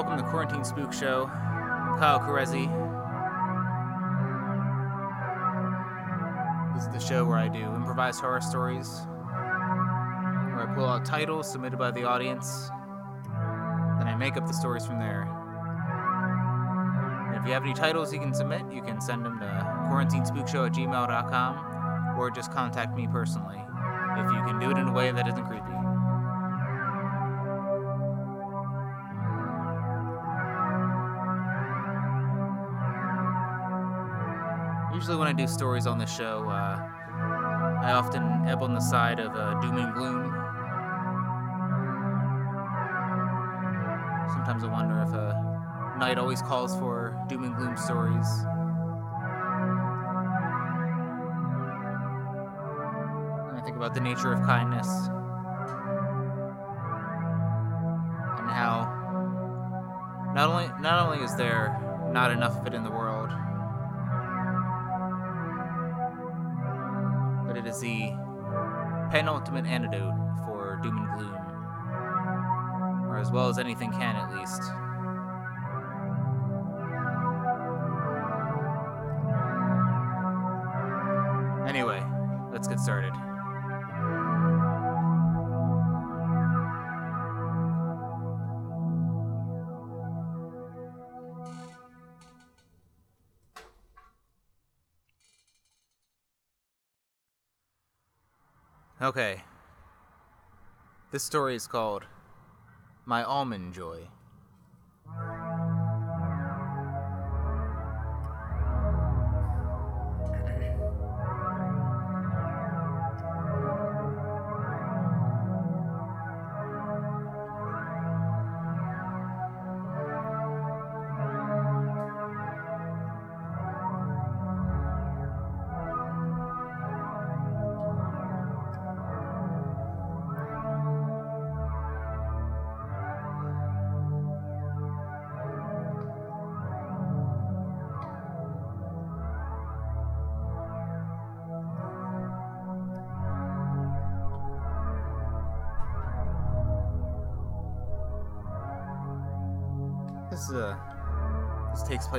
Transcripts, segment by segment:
Welcome to Quarantine Spook Show. Kyle Carezzi. This is the show where I do improvised horror stories, where I pull out titles submitted by the audience, then I make up the stories from there. And if you have any titles you can submit, you can send them to quarantinespookshow at gmail.com or just contact me personally if you can do it in a way that isn't creepy. Usually, when I do stories on this show, uh, I often ebb on the side of uh, doom and gloom. Sometimes I wonder if a night always calls for doom and gloom stories. And I think about the nature of kindness and how not only not only is there not enough of it in the world, penultimate antidote for doom and gloom, or as well as anything can at least. Okay. This story is called My Almond Joy.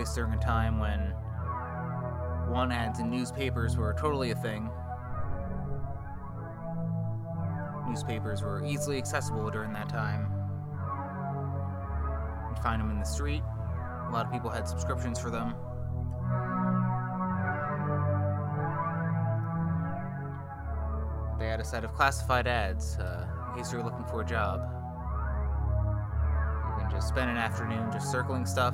Place during a time when one ads in newspapers were totally a thing. Newspapers were easily accessible during that time. You'd find them in the street. A lot of people had subscriptions for them. They had a set of classified ads uh, in case you were looking for a job. You can just spend an afternoon just circling stuff.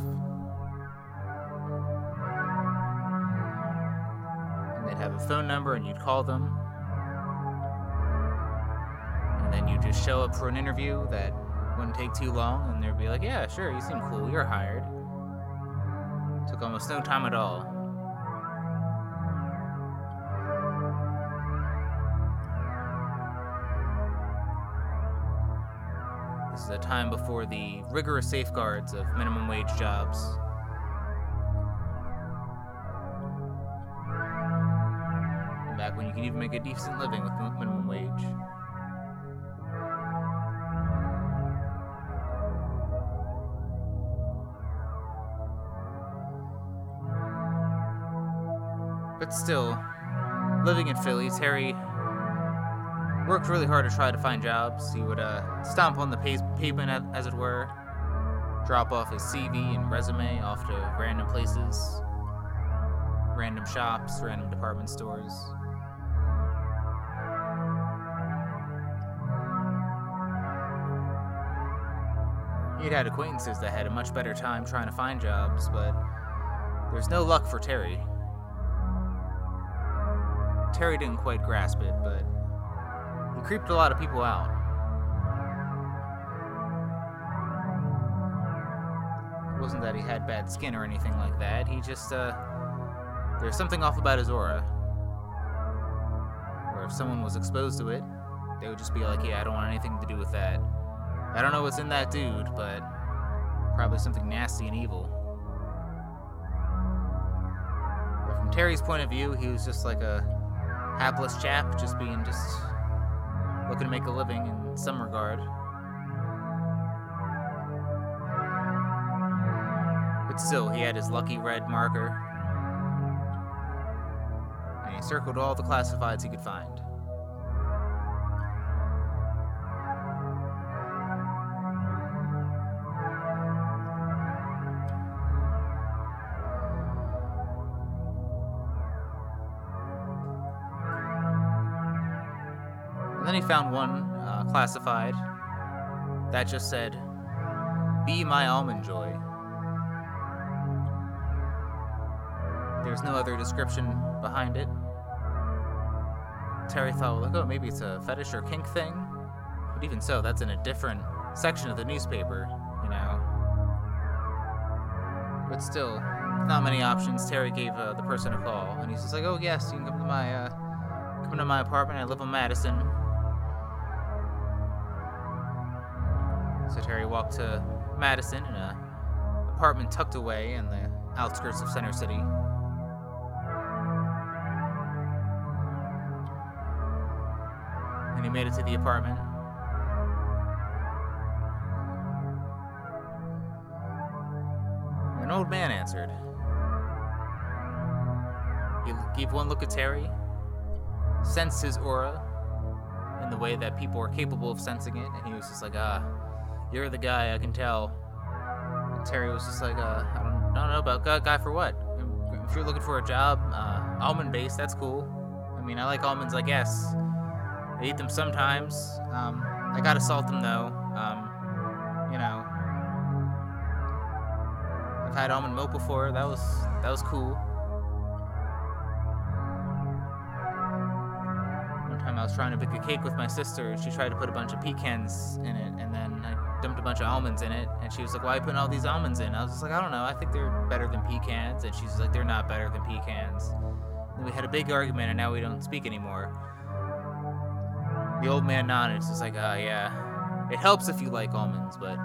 Phone number and you'd call them. And then you just show up for an interview that wouldn't take too long and they'd be like, Yeah, sure, you seem cool, you're hired. Took almost no time at all. This is a time before the rigorous safeguards of minimum wage jobs. Can even make a decent living with minimum wage. But still, living in Philly, Terry worked really hard to try to find jobs. He would uh, stomp on the pa- pavement, as it were, drop off his CV and resume off to random places, random shops, random department stores. He'd had acquaintances that had a much better time trying to find jobs, but there's no luck for Terry. Terry didn't quite grasp it, but he creeped a lot of people out. It wasn't that he had bad skin or anything like that. He just, uh, there's something off about his aura. Where if someone was exposed to it, they would just be like, yeah, I don't want anything to do with that. I don't know what's in that dude, but probably something nasty and evil. But from Terry's point of view, he was just like a hapless chap, just being just looking to make a living in some regard. But still, he had his lucky red marker. And he circled all the classifieds he could find. Found one uh, classified that just said, Be my almond joy. There's no other description behind it. Terry thought, like, oh, maybe it's a fetish or kink thing. But even so, that's in a different section of the newspaper, you know. But still, not many options. Terry gave uh, the person a call, and he's just like, "Oh yes, you can come to my uh, come to my apartment. I live on Madison." Terry walked to Madison in an apartment tucked away in the outskirts of Center City. And he made it to the apartment. An old man answered. He gave one look at Terry, sensed his aura in the way that people are capable of sensing it, and he was just like, ah, you're the guy, I can tell. And Terry was just like, uh, I don't, don't know about guy, guy for what? If you're looking for a job, uh, almond based, that's cool. I mean, I like almonds, I guess. I eat them sometimes. Um, I gotta salt them though. Um, you know, I've had almond milk before. That was that was cool. One time I was trying to bake a cake with my sister. She tried to put a bunch of pecans in it, and then I dumped a bunch of almonds in it. And she was like, "Why are you putting all these almonds in?" I was just like, "I don't know. I think they're better than pecans." And she's like, "They're not better than pecans." And we had a big argument, and now we don't speak anymore. The old man nodded. It's just like, "Ah, uh, yeah. It helps if you like almonds, but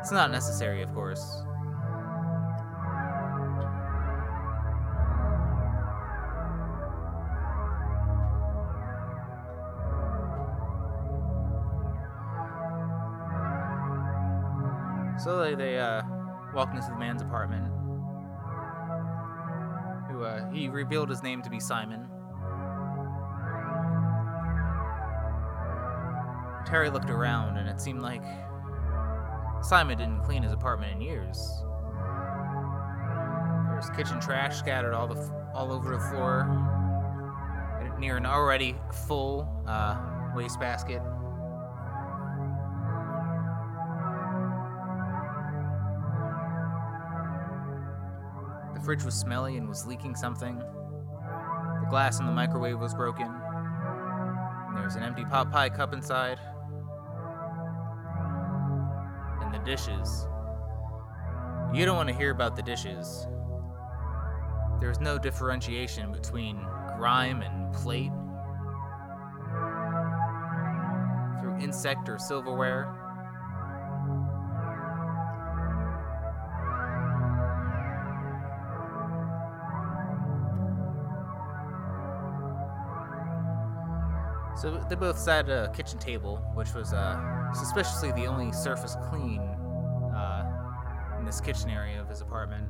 it's not necessary, of course." Walked into the man's apartment. Who uh, he revealed his name to be Simon. Terry looked around, and it seemed like Simon didn't clean his apartment in years. There's kitchen trash scattered all the all over the floor near an already full uh, wastebasket. The fridge was smelly and was leaking something. The glass in the microwave was broken. There was an empty pot pie cup inside. And the dishes. You don't want to hear about the dishes. There's no differentiation between grime and plate. Through insect or silverware. So they both sat at a kitchen table, which was uh, suspiciously the only surface clean uh, in this kitchen area of his apartment.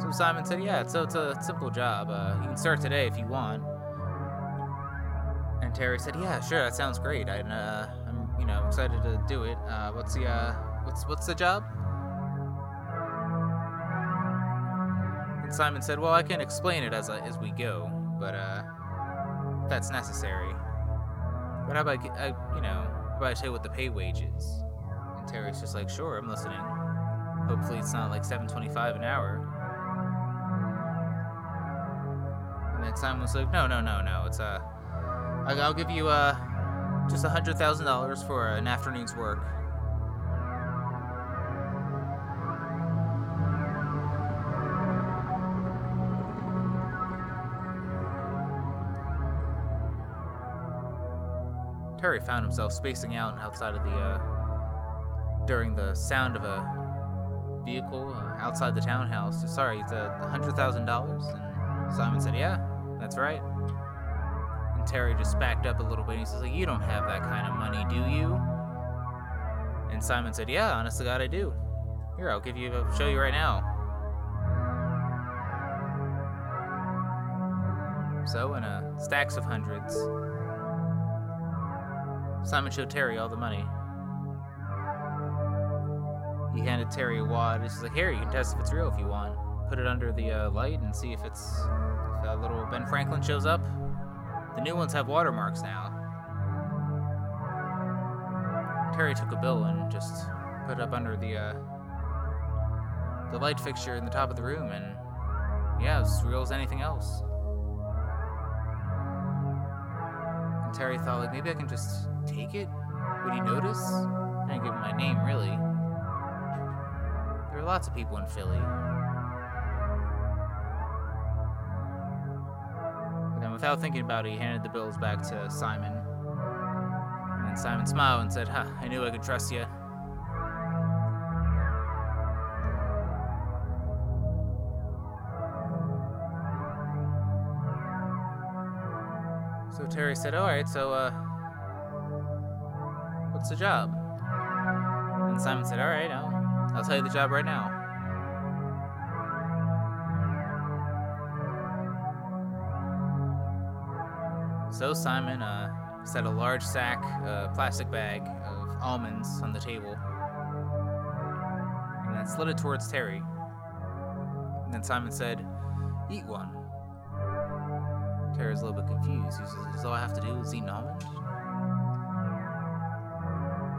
So Simon said, "Yeah, so it's a simple job. Uh, you can start today if you want." And Terry said, "Yeah, sure. That sounds great. I, uh, I'm, you know, excited to do it. Uh, what's the, uh, what's what's the job?" And Simon said, "Well, I can explain it as as we go, but uh, that's necessary. But how about I, you know, how about I tell you what the pay wage is?" And Terry's just like, "Sure, I'm listening. Hopefully, it's not like 7.25 an hour." And then Simon was like, "No, no, no, no. It's uh, I'll give you uh, just a hundred thousand dollars for an afternoon's work." Terry found himself spacing out outside of the, uh, during the sound of a vehicle uh, outside the townhouse. Sorry, it's a hundred thousand dollars. And Simon said, "Yeah, that's right." And Terry just backed up a little bit. and He says, "Like, you don't have that kind of money, do you?" And Simon said, Yeah, honest to God, I do. Here, I'll give you, I'll show you right now. So, in a stacks of hundreds, Simon showed Terry all the money. He handed Terry a wad. He's like, Here, you can test if it's real if you want. Put it under the uh, light and see if it's. If a little Ben Franklin shows up. The new ones have watermarks now. Terry took a bill and just put it up under the uh, the light fixture in the top of the room, and yeah, it's real as anything else. And Terry thought, like, maybe I can just take it. Would he notice? I didn't give him my name, really. There are lots of people in Philly. And then, without thinking about it, he handed the bills back to Simon. And Simon smiled and said, Huh, I knew I could trust you. So Terry said, Alright, so, uh, what's the job? And Simon said, Alright, I'll, I'll tell you the job right now. So Simon uh, set a large sack, uh, plastic bag of almonds on the table, and then slid it towards Terry. And then Simon said, "Eat one." Terry's a little bit confused. He says, "Is all I have to do is eat an almond?"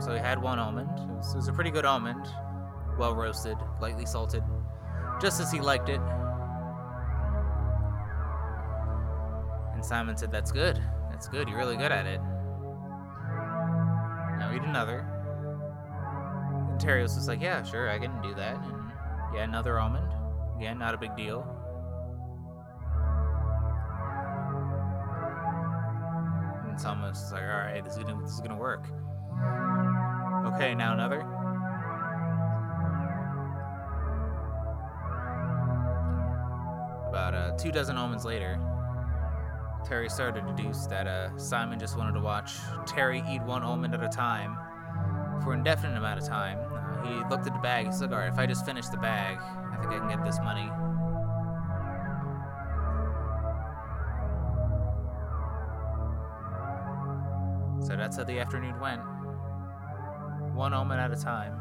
So he had one almond. It was, it was a pretty good almond, well roasted, lightly salted, just as he liked it. And Simon said, That's good. That's good. You're really good at it. Now eat another. And Terry was like, Yeah, sure, I can do that. And yeah, another almond. Again, not a big deal. And Simon was like, Alright, this is gonna this is gonna work. Okay, now another. About uh, two dozen almonds later, Terry started to deduce that uh, Simon just wanted to watch Terry eat one almond at a time for an indefinite amount of time. Uh, he looked at the bag. He's like, all right, if I just finish the bag, I think I can get this money. So that's how the afternoon went. One almond at a time.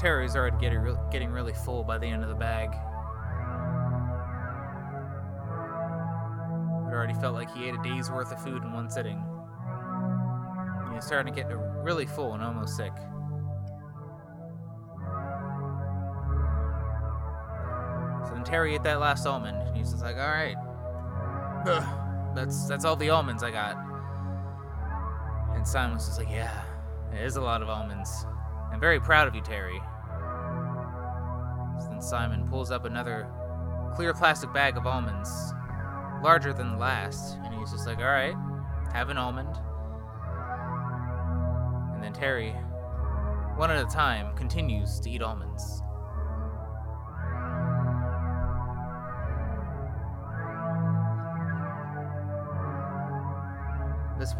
Terry's already getting, getting really full by the end of the bag. It already felt like he ate a day's worth of food in one sitting. He was starting to get really full and almost sick. So then Terry ate that last almond, and he's just like, "All right, that's that's all the almonds I got." And Simon was just like, "Yeah, it is a lot of almonds. I'm very proud of you, Terry." So then Simon pulls up another clear plastic bag of almonds, larger than the last, and he's just like, "All right, have an almond." And then Terry, one at a time, continues to eat almonds.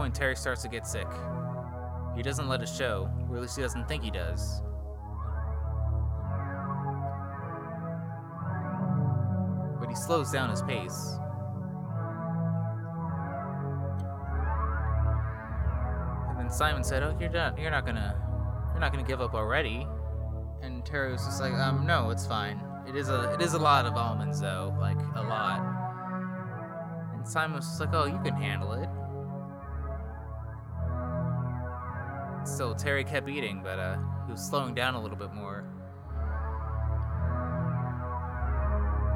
Point, Terry starts to get sick. He doesn't let it show, or at least he doesn't think he does. But he slows down his pace. And then Simon said, "Oh, you're not, you're not gonna, you're not gonna give up already." And Terry was just like, "Um, no, it's fine. It is a, it is a lot of almonds, though, like a lot." And Simon was just like, "Oh, you can handle it." Still, Terry kept eating, but uh, he was slowing down a little bit more.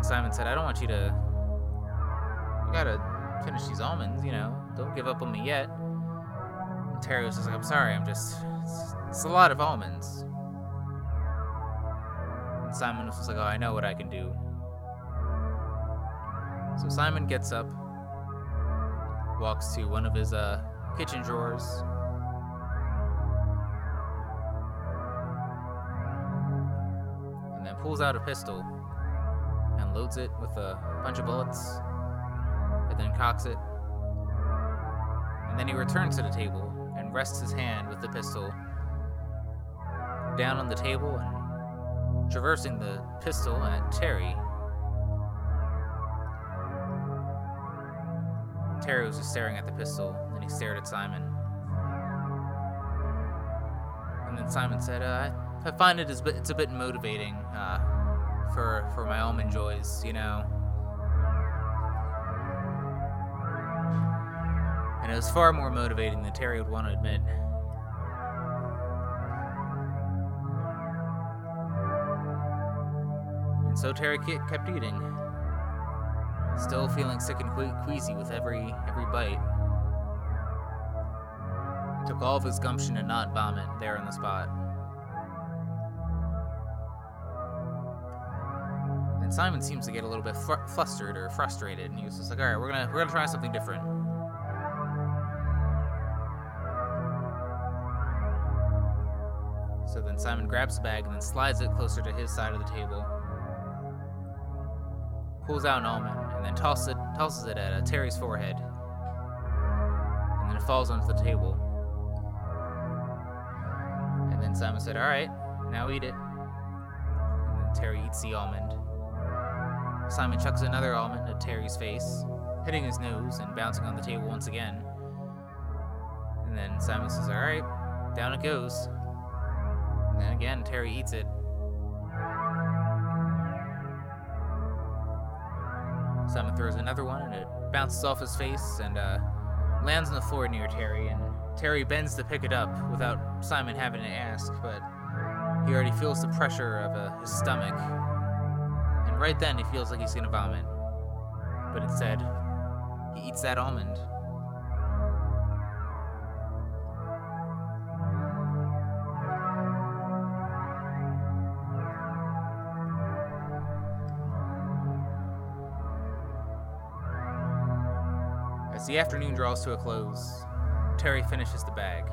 Simon said, I don't want you to. You gotta finish these almonds, you know. Don't give up on me yet. And Terry was just like, I'm sorry, I'm just. It's, it's a lot of almonds. And Simon was just like, Oh, I know what I can do. So Simon gets up, walks to one of his uh, kitchen drawers, pulls out a pistol and loads it with a bunch of bullets, and then cocks it, And then he returns to the table and rests his hand with the pistol down on the table and traversing the pistol at Terry. Terry was just staring at the pistol, and he stared at Simon. And then Simon said, uh, I find it is it's a bit motivating uh, for for my almond joys, you know. And it was far more motivating than Terry would want to admit. And so Terry kept eating, still feeling sick and que- queasy with every every bite. Took all of his gumption to not vomit there on the spot. Simon seems to get a little bit fr- flustered or frustrated, and he was just like, "All right, we're gonna we're gonna try something different." So then Simon grabs the bag and then slides it closer to his side of the table pulls out an almond, and then tosses it, tosses it at uh, Terry's forehead. And then it falls onto the table. And then Simon said, Alright, now eat it. And then Terry eats the almond. Simon chucks another almond at Terry's face, hitting his nose and bouncing on the table once again. And then Simon says, Alright, down it goes. And then again, Terry eats it. Simon throws another one, and it bounces off his face and uh, lands on the floor near Terry. And Terry bends to pick it up without Simon having to ask, but he already feels the pressure of uh, his stomach. Right then, he feels like he's gonna vomit. But instead, he eats that almond. As the afternoon draws to a close, Terry finishes the bag.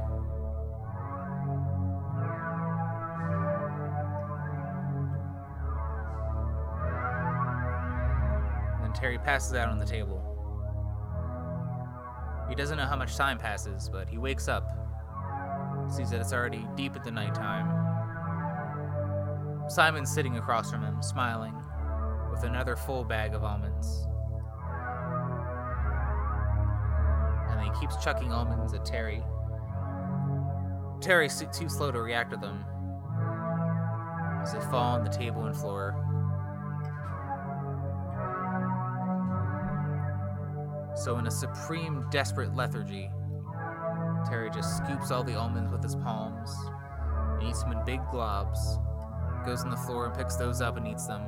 Terry passes out on the table. He doesn't know how much time passes, but he wakes up, sees that it's already deep at the nighttime. Simon's sitting across from him, smiling, with another full bag of almonds. and he keeps chucking almonds at Terry. Terry's too slow to react to them as they fall on the table and floor. So, in a supreme, desperate lethargy, Terry just scoops all the almonds with his palms and eats them in big globs, goes on the floor and picks those up and eats them.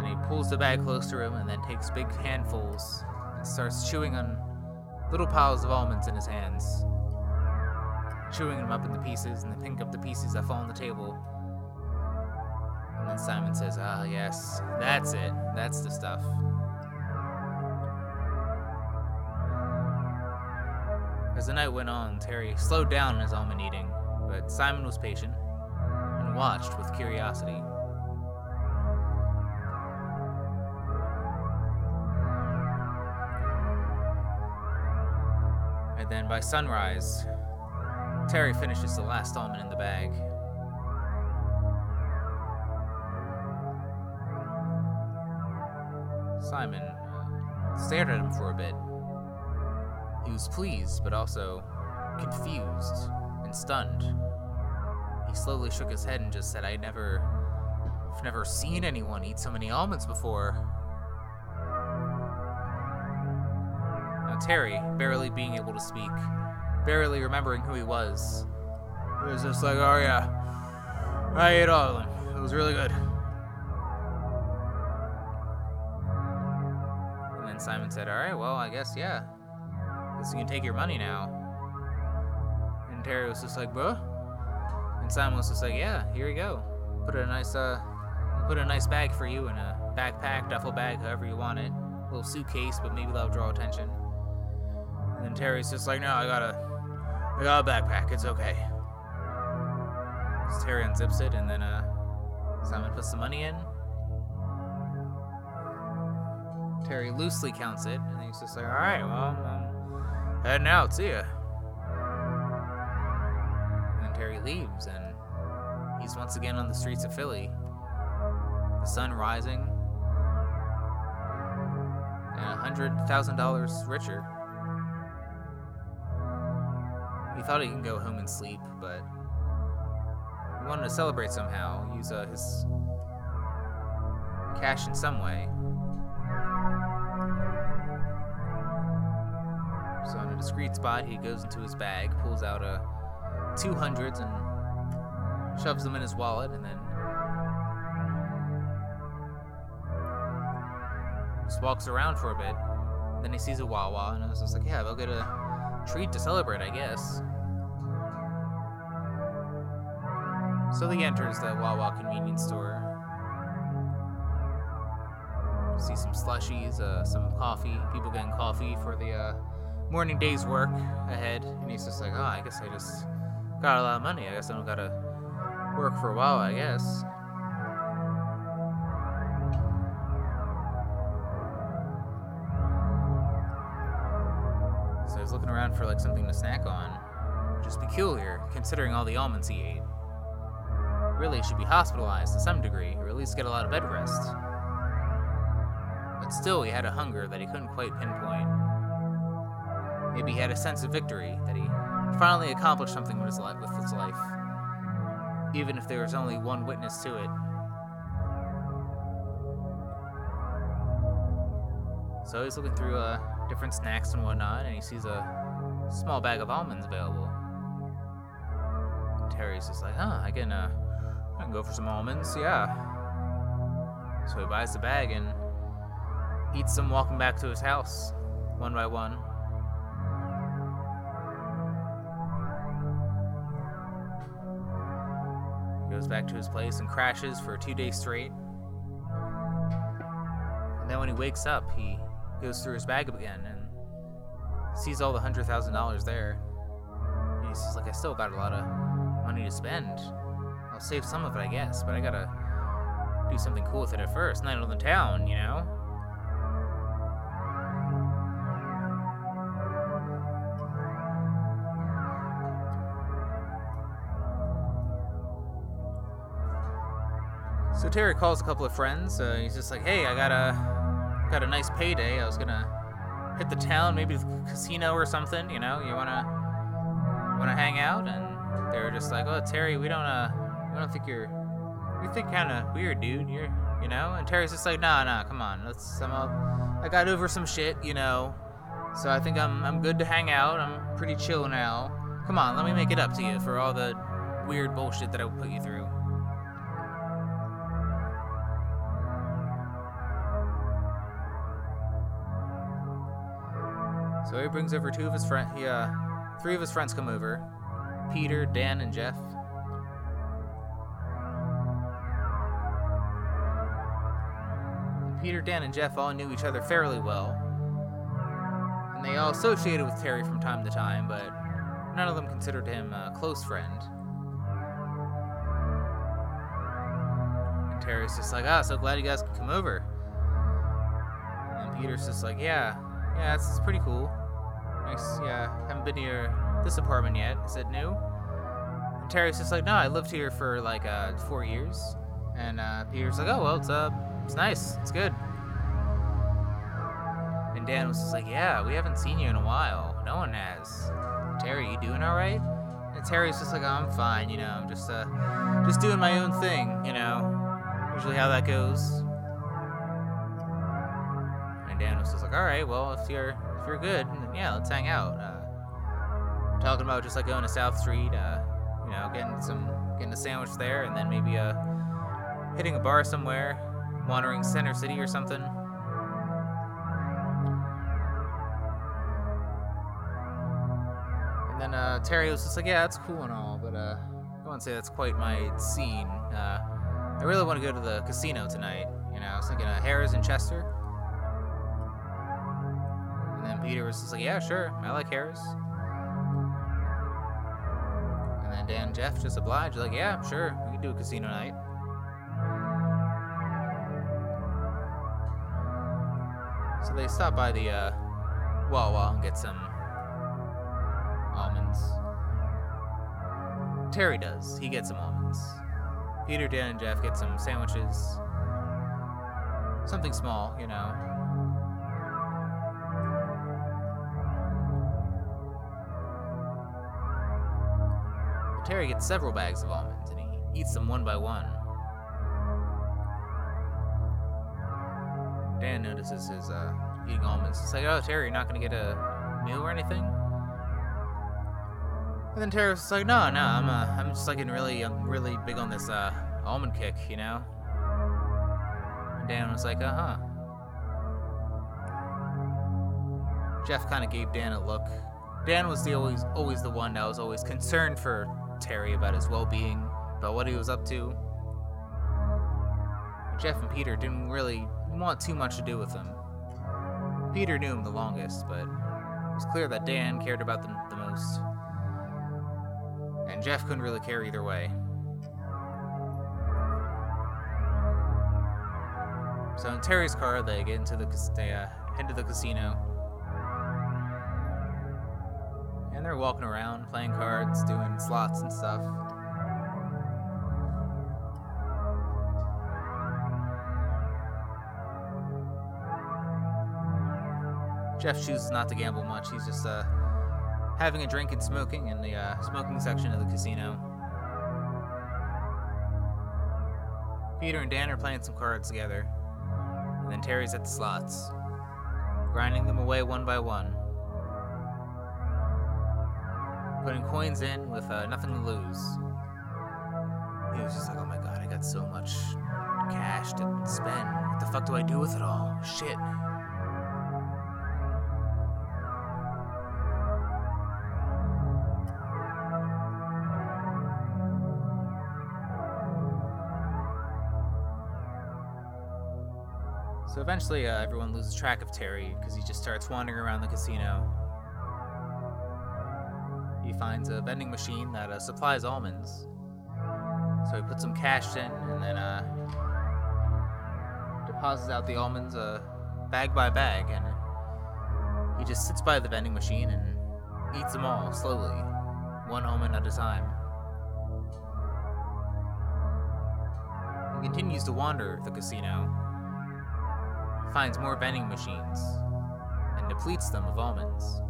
Then he pulls the bag close to him and then takes big handfuls and starts chewing on little piles of almonds in his hands, chewing them up into pieces and then picking up the pieces that fall on the table. And then Simon says, Ah, yes, that's it. That's the stuff. As the night went on, Terry slowed down his almond eating, but Simon was patient and watched with curiosity. And then by sunrise, Terry finishes the last almond in the bag. Simon uh, stared at him for a bit. He was pleased, but also confused and stunned. He slowly shook his head and just said, I never, I've never seen anyone eat so many almonds before. Now, Terry, barely being able to speak, barely remembering who he was, was just like, oh yeah, I ate all of them. It was really good. Said, all right, well, I guess, yeah. You can take your money now. And Terry was just like, bro. And Simon was just like, yeah, here you go. Put a nice, uh, put a nice bag for you in a backpack, duffel bag, however you want it. A little suitcase, but maybe that'll draw attention. And then Terry's just like, no, I got a, I got a backpack. It's okay. So Terry unzips it, and then uh, Simon puts the money in. Terry loosely counts it, and he's just like, all right, well, I'm heading out. See ya. And then Terry leaves, and he's once again on the streets of Philly. The sun rising, and a hundred thousand dollars richer. He thought he can go home and sleep, but he wanted to celebrate somehow, use uh, his cash in some way. So, in a discreet spot, he goes into his bag, pulls out a two hundreds, and shoves them in his wallet, and then just walks around for a bit. Then he sees a Wawa, and I was just like, yeah, they'll get a treat to celebrate, I guess. So he enters the Wawa convenience store. See some slushies, uh, some coffee, people getting coffee for the uh, morning day's work ahead. And he's just like, oh, I guess I just got a lot of money. I guess I don't gotta work for a while, I guess. So he's looking around for like something to snack on, which is peculiar considering all the almonds he ate. Really should be hospitalized to some degree, or at least get a lot of bed rest. But still, he had a hunger that he couldn't quite pinpoint. Maybe he had a sense of victory that he finally accomplished something with his life. With his life even if there was only one witness to it. So he's looking through uh, different snacks and whatnot, and he sees a small bag of almonds available. Terry's just like, huh, I can, uh, I can go for some almonds, yeah. So he buys the bag and eats them walking back to his house, one by one. Goes back to his place and crashes for two days straight. And then when he wakes up, he goes through his bag again and sees all the hundred thousand dollars there. And he's just like, I still got a lot of money to spend. I'll save some of it, I guess, but I gotta do something cool with it at first. Night on the town, you know? So Terry calls a couple of friends. Uh, he's just like, "Hey, I got a got a nice payday. I was gonna hit the town, maybe the casino or something. You know, you wanna wanna hang out?" And they're just like, "Oh, Terry, we don't uh, we don't think you're we think kind of weird, dude. You're you know." And Terry's just like, "Nah, nah, come on. Let's I'm up. I got over some shit, you know. So I think I'm I'm good to hang out. I'm pretty chill now. Come on, let me make it up to you for all the weird bullshit that I put you through." So he brings over two of his friends. He, uh, three of his friends come over Peter, Dan, and Jeff. Peter, Dan, and Jeff all knew each other fairly well. And they all associated with Terry from time to time, but none of them considered him a close friend. And Terry's just like, ah, so glad you guys could come over. And Peter's just like, yeah, yeah, it's, it's pretty cool. Nice, yeah. Haven't been here this apartment yet. Is it new? And Terry's just like, no, I lived here for like uh, four years. And uh, Peter's like, oh well, it's uh, it's nice, it's good. And Dan was just like, yeah, we haven't seen you in a while. No one has. Terry, you doing all right? And Terry's just like, oh, I'm fine, you know, I'm just uh, just doing my own thing, you know. Usually how that goes. And Dan was just like, all right, well, if you're if you're good, then yeah, let's hang out. Uh, talking about just like going to South Street, uh, you know, getting some getting a sandwich there, and then maybe uh, hitting a bar somewhere, wandering Center City or something. And then uh, Terry was just like, yeah, that's cool and all, but uh, I wouldn't say that's quite my scene. Uh, I really want to go to the casino tonight. You know, I was thinking of Harrah's and Chester. Peter was just like, yeah, sure, I like Harrah's. And then Dan and Jeff just obliged, like, yeah, sure, we can do a casino night. So they stop by the uh, Wawa and get some almonds. Terry does. He gets some almonds. Peter, Dan, and Jeff get some sandwiches. Something small, you know. Terry gets several bags of almonds and he eats them one by one. Dan notices his uh, eating almonds. It's like, oh, Terry, you're not gonna get a meal or anything? And then Terry was like, no, no, I'm, uh, I'm just like getting really, I'm really big on this uh, almond kick, you know. And Dan was like, uh huh. Jeff kind of gave Dan a look. Dan was the always, always the one that was always concerned for Terry about his well-being, about what he was up to. Jeff and Peter didn't really want too much to do with him. Peter knew him the longest, but it was clear that Dan cared about them the most and Jeff couldn't really care either way. So in Terry's car, they get into the they uh, head to the casino, they're walking around, playing cards, doing slots and stuff. Jeff chooses not to gamble much. He's just uh, having a drink and smoking in the uh, smoking section of the casino. Peter and Dan are playing some cards together, and then Terry's at the slots, grinding them away one by one, putting coins in with uh, nothing to lose. He was just like, oh my god, I got so much cash to spend. What the fuck do I do with it all? Shit. So eventually, uh, everyone loses track of Terry because he just starts wandering around the casino. Finds a vending machine that uh, supplies almonds. So he puts some cash in and then uh, deposits out the almonds uh, bag by bag. And he just sits by the vending machine and eats them all slowly, one almond at a time. He continues to wander the casino finds more vending machines, and depletes them of almonds.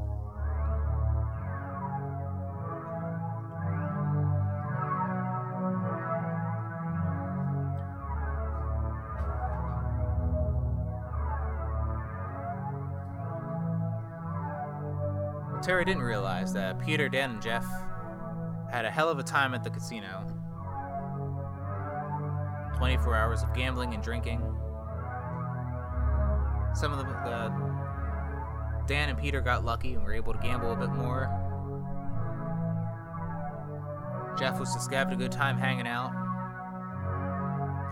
Terry didn't realize that Peter, Dan, and Jeff had a hell of a time at the casino. 24 hours of gambling and drinking, some of the, the Dan and Peter got lucky and were able to gamble a bit more. Jeff was just having a good time hanging out.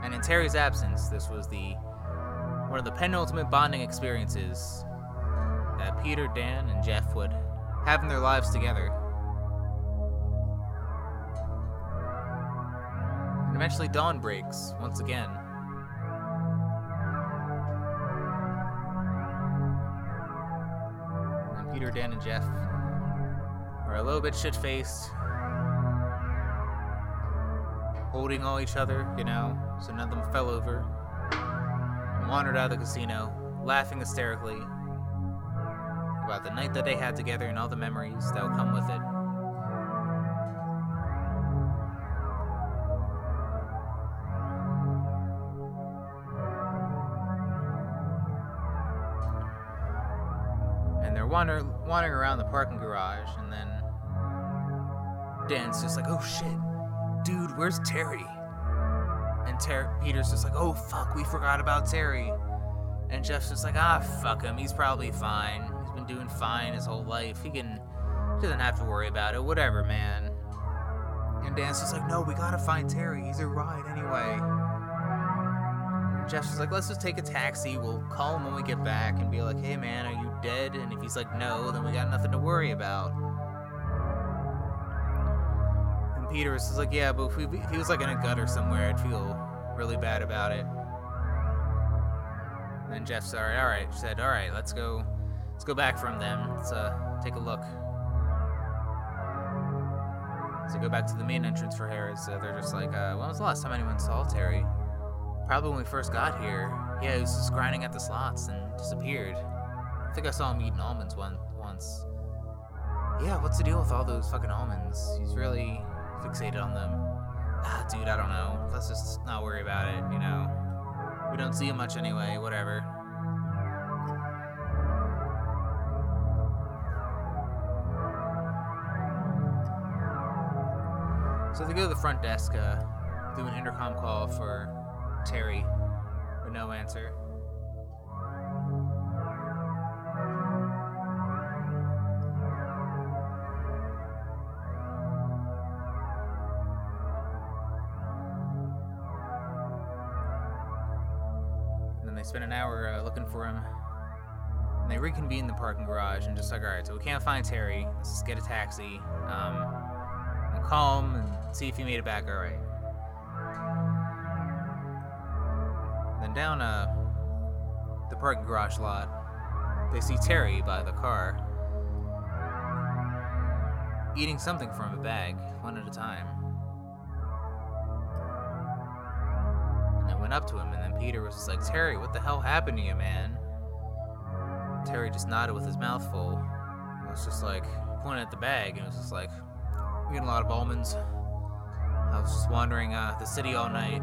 And in Terry's absence, this was the one of the penultimate bonding experiences that Peter, Dan, and Jeff would have in their lives together. And eventually dawn breaks once again. And Peter, Dan, and Jeff are a little bit shit faced, holding all each other, you know, so none of them fell over, and wandered out of the casino, laughing hysterically about the night that they had together and all the memories that will come with it. And they're wander, wandering around the parking garage, and then Dan's just like, "Oh shit, dude, where's Terry?" And Ter- Peter's just like, "Oh fuck, we forgot about Terry." And Jeff's just like, "Ah, fuck him. He's probably fine. Doing fine his whole life. He can, doesn't have to worry about it. Whatever, man." And Dan's just like, "No, we gotta find Terry. He's a ride anyway." Jeff's just like, let's just take a taxi. We'll call him when we get back and be like, hey man, are you dead? And if he's like, no, then we got nothing to worry about. And Peter was just like, yeah, but if, we, if he was like in a gutter somewhere, I'd feel really bad about it. And then Jeff said, all right, said, all right, let's go, let's go back from them. Let's uh, take a look. So go back to the main entrance for Harrah's. Uh, they're just like, uh, when was the last time anyone saw Terry? Probably when we first got here. Yeah, he was just grinding at the slots and disappeared. I think I saw him eating almonds one once. Yeah, what's the deal with all those fucking almonds? He's really fixated on them. Ah, dude, I don't know. Let's just not worry about it, you know? We don't see him much anyway, whatever. So they go to the front desk, uh, do an intercom call for Terry, but no answer. And then they spend an hour uh, looking for him. And they reconvene the parking garage and just like, all right, so we can't find Terry. Let's just get a taxi. Um, and and see if he made it back all right. Then down uh, the parking garage lot, they see Terry by the car, eating something from a bag, one at a time. And they went up to him, and then Peter was just like, Terry, what the hell happened to you, man? Terry just nodded with his mouth full. It was just like, pointing at the bag, and it was just like, we getting a lot of almonds. I was just wandering uh, the city all night,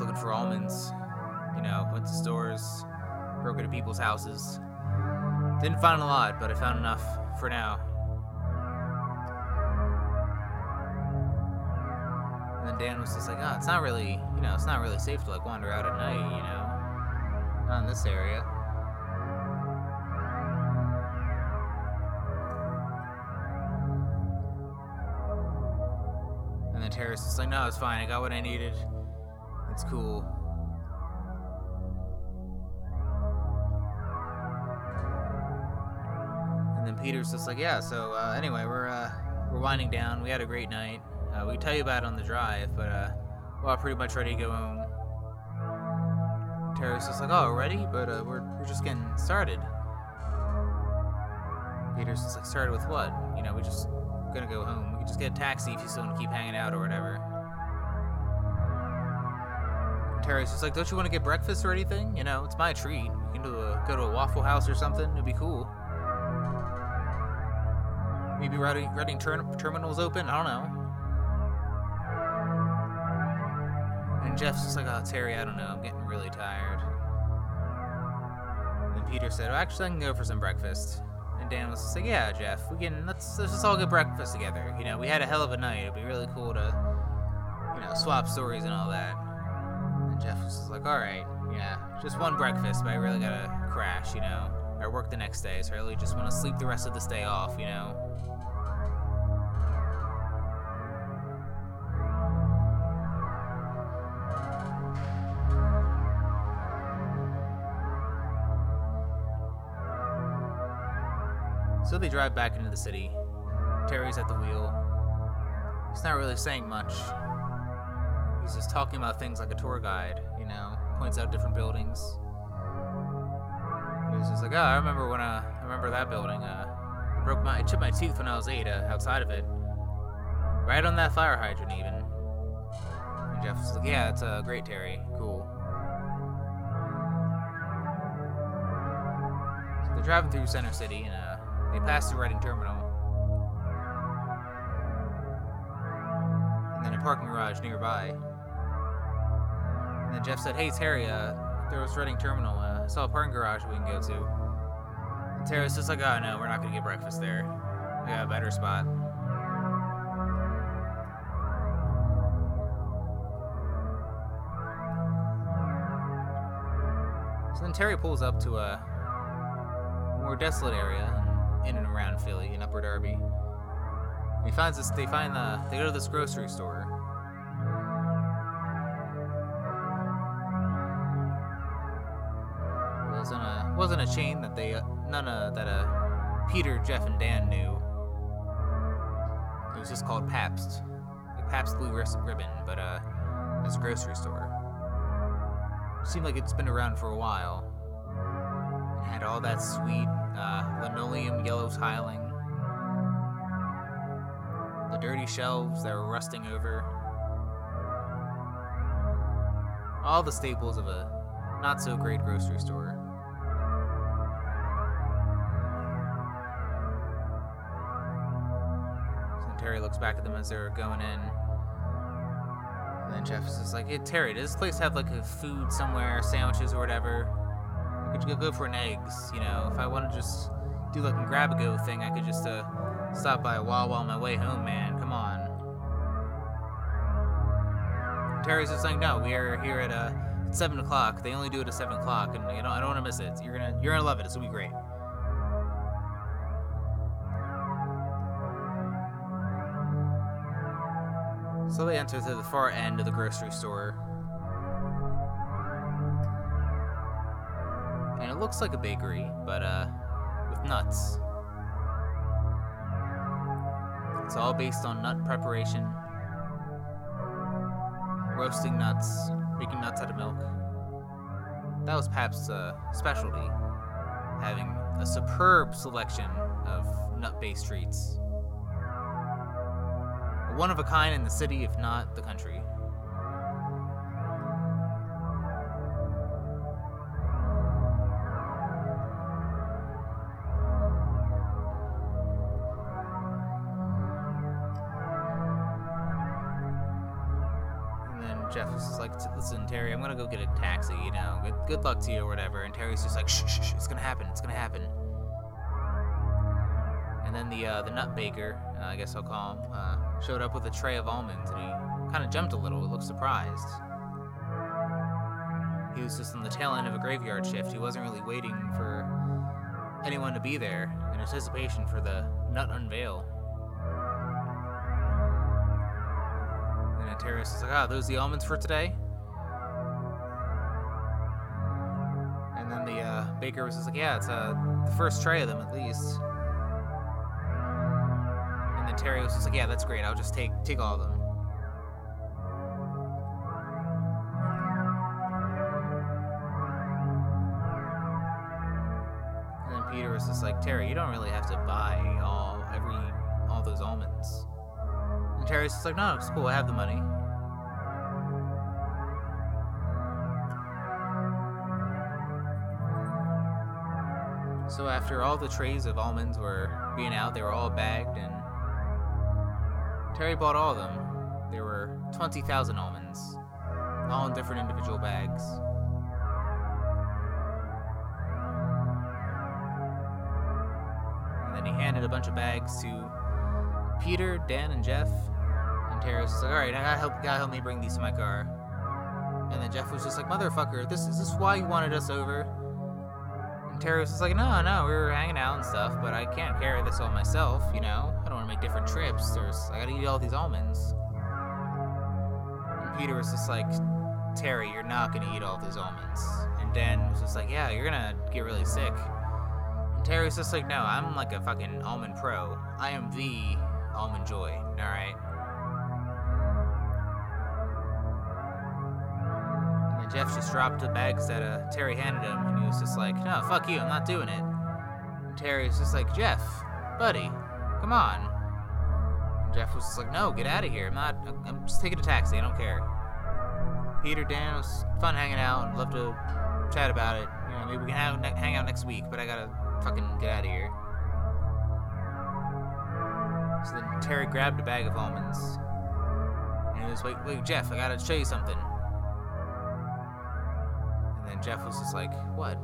looking for almonds. You know, went to stores, broke into people's houses. Didn't find a lot, but I found enough for now. And then Dan was just like, oh, it's not really, you know, it's not really safe to like wander out at night, you know, not in this area. Like, no, it's fine. I got what I needed. It's cool. And then Peter's just like, yeah. So uh, anyway, we're uh, we're winding down. We had a great night. Uh, we can tell you about it on the drive, but uh, we're all pretty much ready to go home. Terry's just like, oh, ready? But uh, we're we're just getting started. Peter's just like, started with what? You know, we're just gonna go home. We can just get a taxi if you still want to keep hanging out or whatever. Terry's just like, don't you want to get breakfast or anything? You know, it's my treat. We can do a, go to a Waffle House or something. It'd be cool. Maybe Reading, Reading ter- terminals open. I don't know. And Jeff's just like, oh, Terry, I don't know. I'm getting really tired. And Peter said, oh, actually, I can go for some breakfast. And Dan was just like, yeah, Jeff, we can, let's, let's just all get breakfast together. You know, we had a hell of a night. It'd be really cool to, you know, swap stories and all that. Jeff was just like, all right, yeah, just one breakfast, but I really gotta crash, you know. I work the next day, so I really just want to sleep the rest of this day off, you know. So they drive back into the city. Terry's at the wheel. He's not really saying much. He's just talking about things like a tour guide, you know, points out different buildings. He's just like, oh, I remember when uh, I remember that building. Uh, I broke my, I chipped my tooth when I was eight uh, outside of it, right on that fire hydrant even. And Jeff was like, yeah, it's uh, great, Terry, cool. So they're driving through Center City and uh, they pass the Reading Terminal. And then a parking garage nearby. And then Jeff said, Hey, Terry, uh, there was Reading Terminal. Uh, I saw a parking garage we can go to. And just like, Oh, no, we're not to get breakfast there. We got a better spot. So then Terry pulls up to a more desolate area in and around Philly, in Upper Darby. And he finds this. They find the. They go to this grocery store. Wasn't a wasn't a chain that they uh, none of that uh Peter, Jeff, and Dan knew. It was just called Pabst, Pabst Blue Ribbon, but uh, it's a grocery store. seemed like it's been around for a while. It had all that sweet uh, linoleum yellow tiling, the dirty shelves that were rusting over, all the staples of a not so great grocery store. Looks back at them as they're going in. And then Jeff is just like, hey, Terry, does this place have like a food somewhere, sandwiches or whatever? I could go for an eggs, you know. If I want to just do like a grab a go thing, I could just uh, stop by a Wawa on my way home, man. Come on. Terry's just like, no, we are here at uh, seven o'clock. They only do it at seven o'clock, and you know I don't want to miss it. You're gonna you're gonna love it. It's gonna be great. So they enter to the far end of the grocery store. And it looks like a bakery, but uh, with nuts. It's all based on nut preparation, roasting nuts, making nuts out of milk. That was Pabst's uh, specialty, having a superb selection of nut based treats. One of a kind in the city, if not the country. And then Jeff just like, "Listen, Terry, I'm gonna go get a taxi. You know, good, good luck to you or whatever." And Terry's just like, "Shh, shh, shh, it's gonna happen. It's gonna happen." And then the uh, the nut baker, uh, I guess I'll call him, uh, showed up with a tray of almonds, and he kind of jumped a little. He looked surprised. He was just on the tail end of a graveyard shift. He wasn't really waiting for anyone to be there in anticipation for the nut unveil. And then Terrace was like, "Ah, those the almonds for today?" And then the uh, baker was just like, "Yeah, it's uh, the first tray of them at least." Terry was just like, "Yeah, that's great. I'll just take take all of them." And then Peter was just like, "Terry, you don't really have to buy all every all those almonds." And Terry's just like, "No, it's cool. I have the money." So after all the trays of almonds were being out, they were all bagged, and Terry bought all of them. There were 20,000 almonds, all in different individual bags. And then he handed a bunch of bags to Peter, Dan, and Jeff. And Terry was like, "All right, I gotta help, gotta help me bring these to my car." And then Jeff was just like, "Motherfucker, this is this why you wanted us over?" And Terry was just like, "No, no, we were hanging out and stuff, but I can't carry this all myself. You know, don't want to make different trips. There's, I gotta eat all these almonds." And Peter was just like, "Terry, you're not gonna eat all these almonds." And Dan was just like, "Yeah, you're gonna get really sick." And Terry was just like, "No, I'm like a fucking almond pro. I am the almond joy. All right." And then Jeff just dropped the bags that uh, Terry handed him, and he was just like, "No, fuck you, I'm not doing it." And Terry was just like, "Jeff, buddy, come on." Jeff was just like, "No, get out of here. I'm not. I'm just taking a taxi. I don't care." Peter, Dan, it was fun hanging out. I'd love to chat about it. You know, maybe we can have, hang out next week, but I gotta fucking get out of here. So then Terry grabbed a bag of almonds, and he was like, "Wait, Jeff, I gotta show you something." And then Jeff was just like, "What?"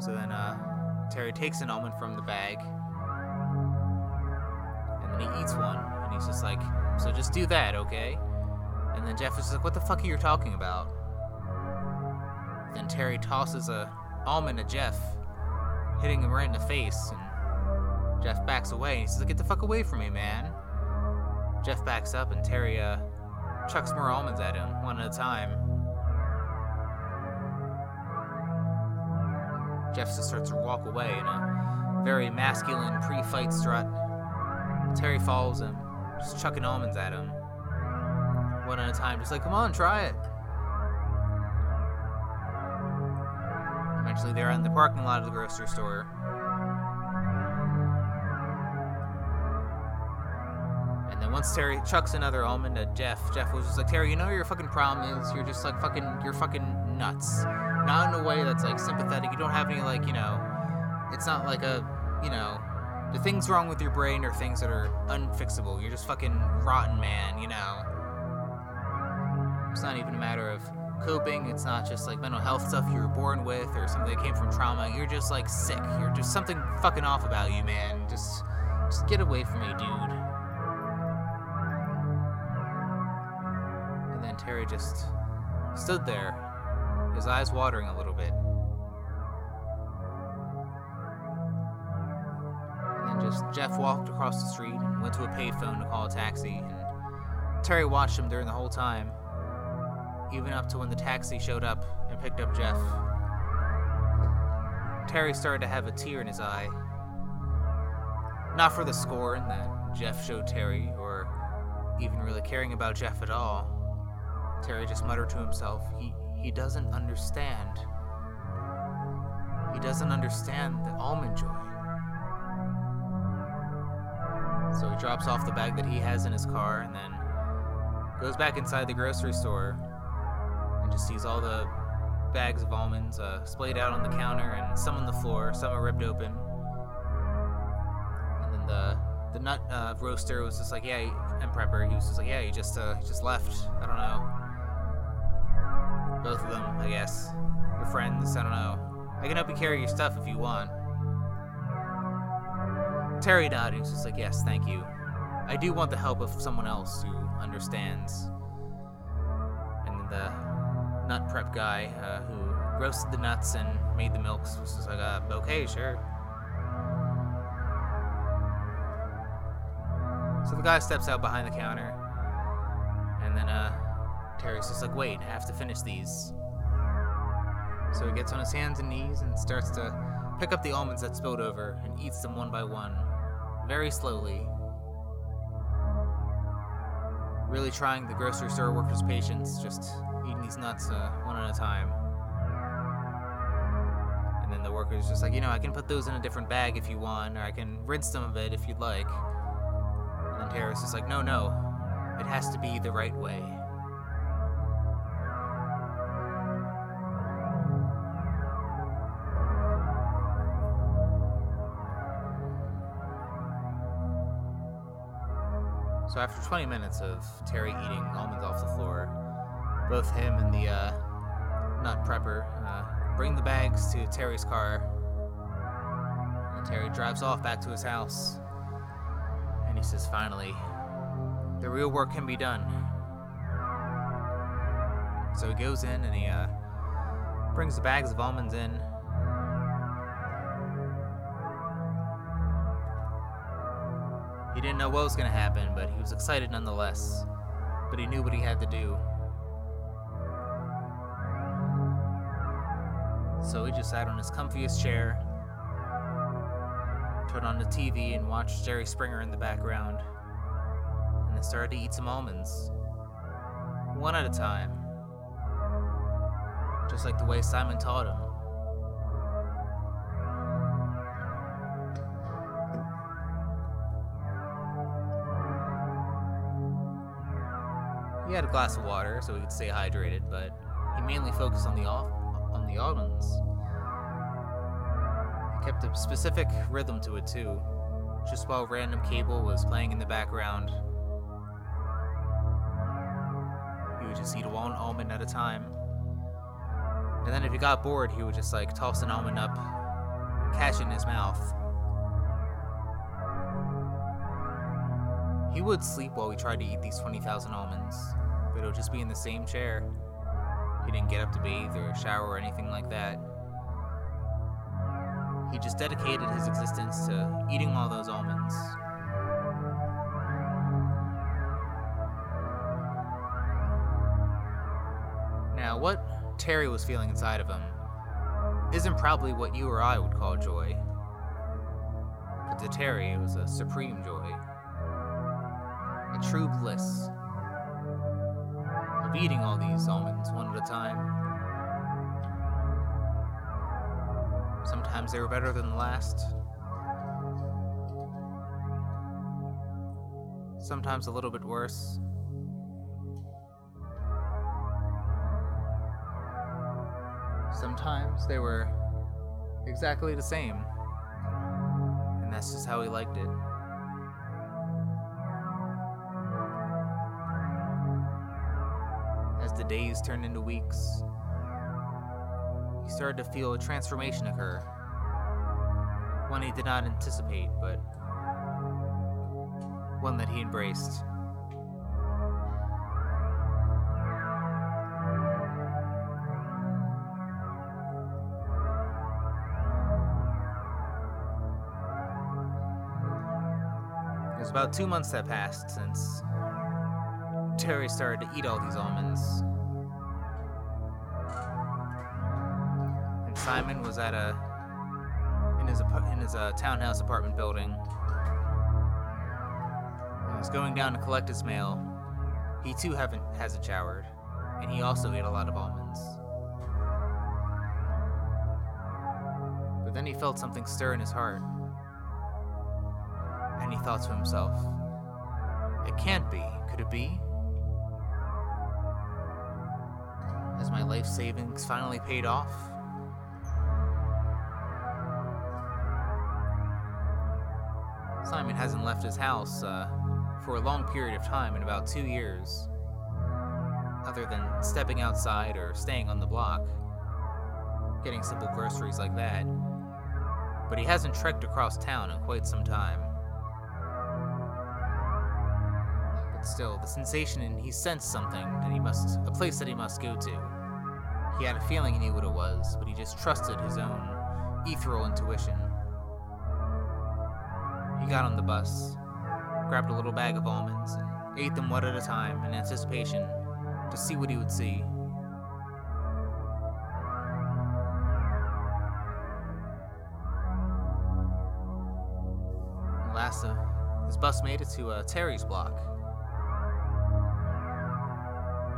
So then uh, Terry takes an almond from the bag, and then he eats one, and he's just like, "So just do that, okay?" And then Jeff is like, "What the fuck are you talking about?" Then Terry tosses a almond at Jeff, hitting him right in the face, and Jeff backs away. And he says, "Get the fuck away from me, man!" Jeff backs up, and Terry uh, chucks more almonds at him, one at a time. Jeff just starts to walk away in a very masculine pre-fight strut. Terry follows him, just chucking almonds at him. One at a time, just like, come on, try it. Eventually, they're in the parking lot of the grocery store. And then once Terry chucks another almond at Jeff, Jeff was just like, Terry, you know your fucking problem is? You're just like fucking, you're fucking nuts. Not in a way that's like sympathetic. You don't have any like, you know, it's not like a, you know, the things wrong with your brain are things that are unfixable. You're just fucking rotten, man, you know. It's not even a matter of coping. It's not just like mental health stuff you were born with or something that came from trauma. You're just like sick. You're just something fucking off about you, man. Just just get away from me, dude. And then Terry just stood there, his eyes watering a little bit. And just Jeff walked across the street and went to a payphone to call a taxi. And Terry watched him during the whole time even up to when the taxi showed up and picked up Jeff. Terry started to have a tear in his eye. Not for the scorn that Jeff showed Terry, or even really caring about Jeff at all. Terry just muttered to himself, he, he doesn't understand. He doesn't understand the almond joy. So he drops off the bag that he has in his car and then goes back inside the grocery store and just sees all the bags of almonds uh, splayed out on the counter and some on the floor, some are ripped open. And then the the nut uh, roaster was just like, yeah, and prepper, he was just like, yeah, he just uh, he just left. I don't know. Both of them, I guess. Your friends, I don't know. I can help you carry your stuff if you want. Terry. He was just like, yes, thank you. I do want the help of someone else who understands. And the nut prep guy uh, who roasted the nuts and made the milks was just like, uh, okay, sure. So the guy steps out behind the counter, and then uh, Terry's just like, wait, I have to finish these. So he gets on his hands and knees and starts to pick up the almonds that spilled over and eats them one by one, very slowly. Really trying the grocery store worker's patience, just eating these nuts uh, one at a time. And then the worker's just like, you know, I can put those in a different bag if you want, or I can rinse them a bit if you'd like. And then Terrace is like, no, no, it has to be the right way. So after 20 minutes of Terry eating almonds off the floor, both him and the uh, nut prepper uh, bring the bags to Terry's car. And Terry drives off back to his house. And he says, finally, the real work can be done. So he goes in and he uh, brings the bags of almonds in. Know what was going to happen, but he was excited nonetheless. But he knew what he had to do. So he just sat on his comfiest chair, turned on the TV, and watched Jerry Springer in the background. And then started to eat some almonds. One at a time. Just like the way Simon taught him. He had a glass of water so he could stay hydrated, but he mainly focused on the on the almonds. He kept a specific rhythm to it too, just while random cable was playing in the background. He would just eat one almond at a time. And then if he got bored, he would just like toss an almond up it in his mouth. He would sleep while we tried to eat these 20,000 almonds, but it would just be in the same chair. He didn't get up to bathe or shower or anything like that. He just dedicated his existence to eating all those almonds. Now, what Terry was feeling inside of him isn't probably what you or I would call joy. But to Terry, it was a supreme joy, a true bliss. Eating all these almonds one at a time. Sometimes they were better than the last. Sometimes a little bit worse. Sometimes they were exactly the same. And that's just how he liked it. The days turned into weeks, he started to feel a transformation occur. One he did not anticipate, but one that he embraced. It was about two months that passed since Terry started to eat all these almonds. Simon was at a in his in his uh, townhouse apartment building. He was going down to collect his mail. He too haven't hasn't showered, and he also ate a lot of almonds. But then he felt something stir in his heart, and he thought to himself, "It can't be. Could it be?" Has my life savings finally paid off? Hasn't left his house uh, for a long period of time in about two years, other than stepping outside or staying on the block, getting simple groceries like that. But he hasn't trekked across town in quite some time. But still, the sensation and he sensed something that he must, a place that he must go to. He had a feeling he knew what it was, but he just trusted his own ethereal intuition. He got on the bus, grabbed a little bag of almonds, and ate them one at a time in anticipation to see what he would see. Last, uh, his bus made it to uh, Terry's block.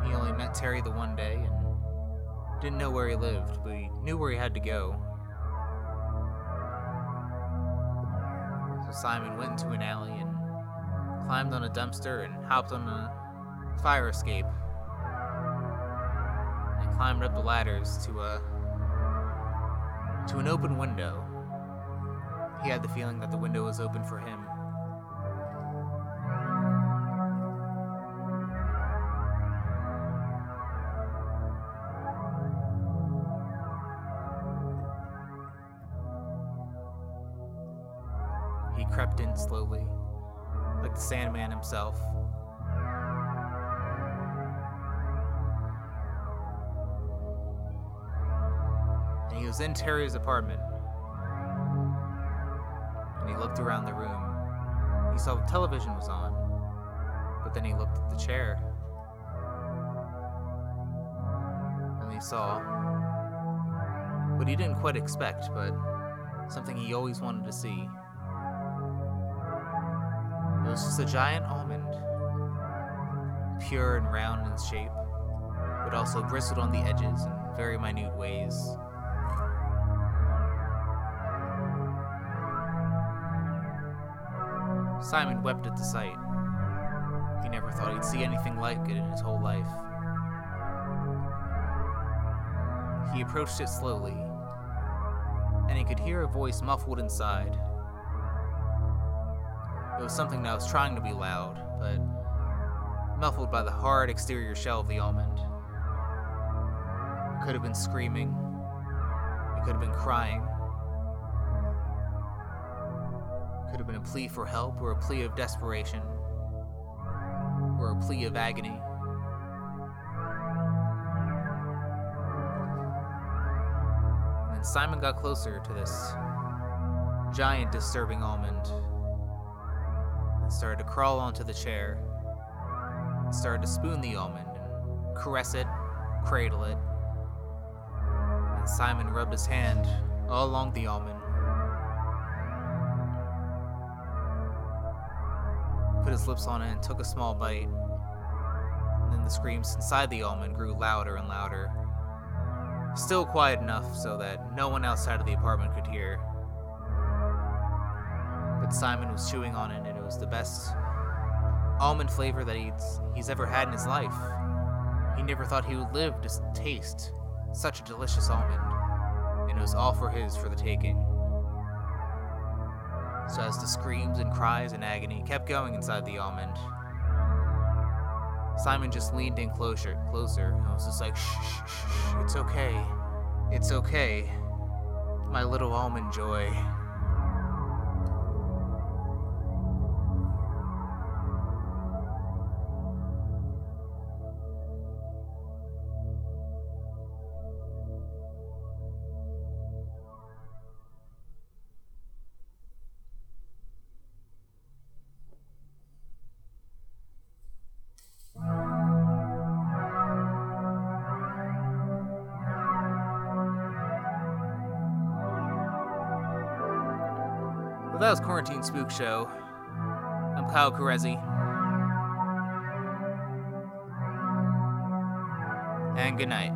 He only met Terry the one day and didn't know where he lived, but he knew where he had to go. Simon went into an alley and climbed on a dumpster and hopped on a fire escape and climbed up the ladders to a to an open window. He had the feeling that the window was open for him. Was in Terry's apartment. And he looked around the room. He saw the television was on, but then he looked at the chair. And he saw what he didn't quite expect, but something he always wanted to see. It was just a giant almond, pure and round in shape, but also bristled on the edges in very minute ways. Simon wept at the sight. He never thought he'd see anything like it in his whole life. He approached it slowly, and he could hear a voice muffled inside. It was something that was trying to be loud, but muffled by the hard exterior shell of the almond. It could have been screaming. It could have been crying. Plea for help, or a plea of desperation, or a plea of agony. And then Simon got closer to this giant, disturbing almond and started to crawl onto the chair, started to spoon the almond and caress it, cradle it. And Simon rubbed his hand all along the almond, put his lips on it, and took a small bite. And then the screams inside the almond grew louder and louder. Still quiet enough so that no one outside of the apartment could hear. But Simon was chewing on it, and it was the best almond flavor that he's, he's ever had in his life. He never thought he would live to taste such a delicious almond, and it was all for his for the taking. So as the screams and cries and agony kept going inside the almond, Simon just leaned in closer, closer, and was just like, shh, shh, shh, it's okay. It's okay. My little almond joy. That was Quarantine Spook Show. I'm Kyle Carezzi. And good night.